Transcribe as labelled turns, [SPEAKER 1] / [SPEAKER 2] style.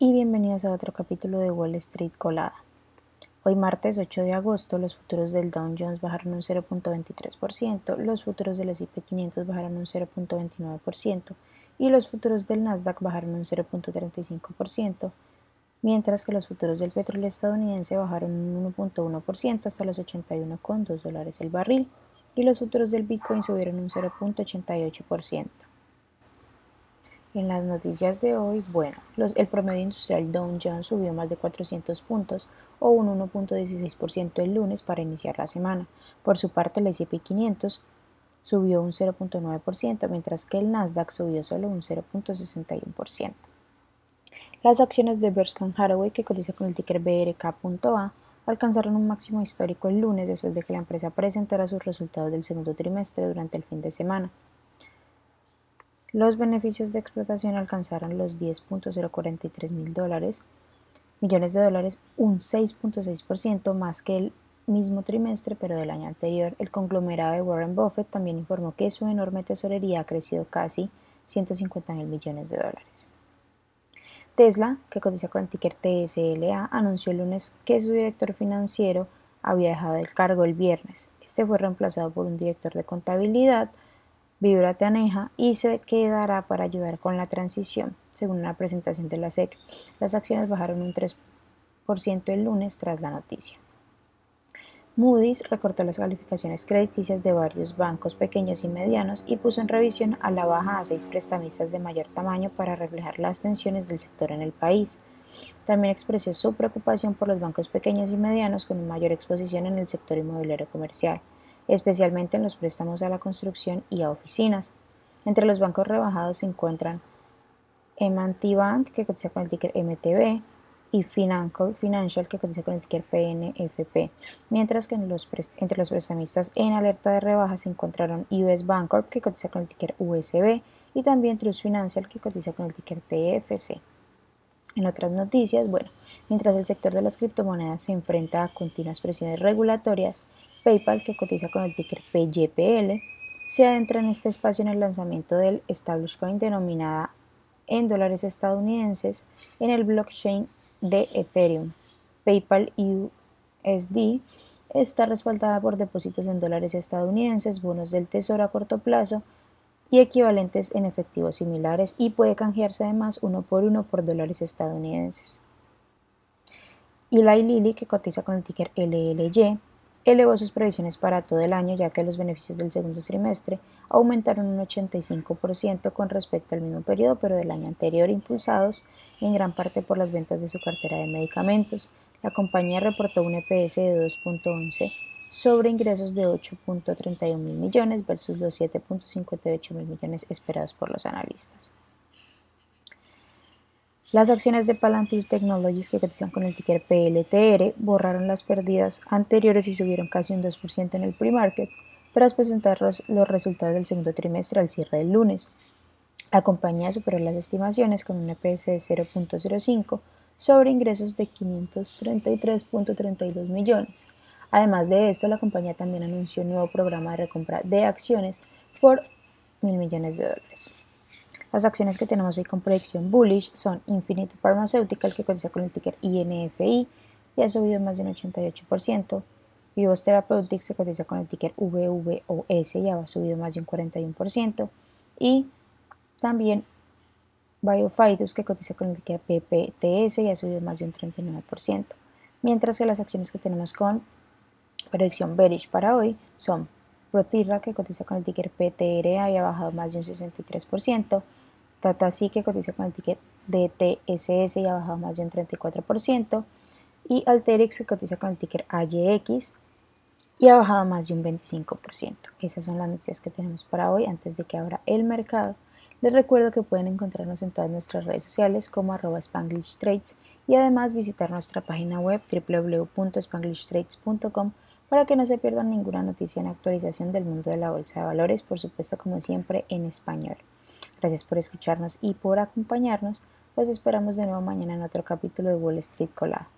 [SPEAKER 1] y bienvenidos a otro capítulo de Wall Street Colada. Hoy martes 8 de agosto los futuros del Dow Jones bajaron un 0.23%, los futuros del S&P 500 bajaron un 0.29% y los futuros del Nasdaq bajaron un 0.35%, mientras que los futuros del petróleo estadounidense bajaron un 1.1% hasta los 81,2 dólares el barril y los futuros del Bitcoin subieron un 0.88%. En las noticias de hoy, bueno, el promedio industrial Dow Jones subió más de 400 puntos o un 1.16% el lunes para iniciar la semana. Por su parte, el S&P 500 subió un 0.9%, mientras que el Nasdaq subió solo un 0.61%. Las acciones de Berkshire Hathaway, que cotiza con el ticker BRK.A, alcanzaron un máximo histórico el lunes después de que la empresa presentara sus resultados del segundo trimestre durante el fin de semana. Los beneficios de explotación alcanzaron los 10.043 mil dólares, millones de dólares, un 6.6% más que el mismo trimestre, pero del año anterior. El conglomerado de Warren Buffett también informó que su enorme tesorería ha crecido casi 150 mil millones de dólares. Tesla, que cotiza con el ticker TSLA, anunció el lunes que su director financiero había dejado el cargo el viernes. Este fue reemplazado por un director de contabilidad Vibra Taneja y se quedará para ayudar con la transición, según una presentación de la SEC. Las acciones bajaron un 3% el lunes tras la noticia. Moody's recortó las calificaciones crediticias de varios bancos pequeños y medianos y puso en revisión a la baja a seis prestamistas de mayor tamaño para reflejar las tensiones del sector en el país. También expresó su preocupación por los bancos pequeños y medianos con mayor exposición en el sector inmobiliario comercial especialmente en los préstamos a la construcción y a oficinas. Entre los bancos rebajados se encuentran M&T Bank, que cotiza con el ticker MTB, y Financial, que cotiza con el ticker PNFP, mientras que entre los prestamistas en alerta de rebaja se encontraron US Bancorp, que cotiza con el ticker USB, y también Trust Financial, que cotiza con el ticker TFC. En otras noticias, bueno, mientras el sector de las criptomonedas se enfrenta a continuas presiones regulatorias, PayPal, que cotiza con el ticker PYPL, se adentra en este espacio en el lanzamiento del stablecoin denominada en dólares estadounidenses en el blockchain de Ethereum. PayPal USD está respaldada por depósitos en dólares estadounidenses, bonos del tesoro a corto plazo y equivalentes en efectivos similares y puede canjearse además uno por uno por dólares estadounidenses. Eli Lilly, que cotiza con el ticker LLY, elevó sus previsiones para todo el año ya que los beneficios del segundo trimestre aumentaron un 85% con respecto al mismo periodo pero del año anterior impulsados en gran parte por las ventas de su cartera de medicamentos. La compañía reportó un EPS de 2.11 sobre ingresos de 8.31 mil millones versus los 7.58 mil millones esperados por los analistas. Las acciones de Palantir Technologies que cotizan con el ticker PLTR borraron las pérdidas anteriores y subieron casi un 2% en el pre-market tras presentar los, resultados del segundo trimestre al cierre del lunes. La compañía superó las estimaciones con un EPS de 0.05 sobre ingresos de 533.32 millones. Además de esto, la compañía también anunció un nuevo programa de recompra de acciones por mil millones de dólares. Las acciones que tenemos hoy con proyección bullish son Infinite Pharmaceutical, que cotiza con el ticker INFI y ha subido más de un 88%. Vivos Therapeutics, que cotiza con el ticker VVOS y ha subido más de un 41%. Y también Biofidus, que cotiza con el ticker PPTS y ha subido más de un 39%. Mientras que las acciones que tenemos con predicción bearish para hoy son Protirra, que cotiza con el ticker PTRA y ha bajado más de un 63%, Tata sí que cotiza con el ticket DTSS y ha bajado más de un 34%. Y Alterix que cotiza con el ticker AYX y ha bajado más de un 25%. Esas son las noticias que tenemos para hoy antes de que abra el mercado. Les recuerdo que pueden encontrarnos en todas nuestras redes sociales como arroba Spanglish Trades y además visitar nuestra página web www.spanglishtrades.com para que no se pierdan ninguna noticia en actualización del mundo de la bolsa de valores, por supuesto como siempre en español. Gracias por escucharnos y por acompañarnos. Los esperamos de nuevo mañana en otro capítulo de Wall Street Colada.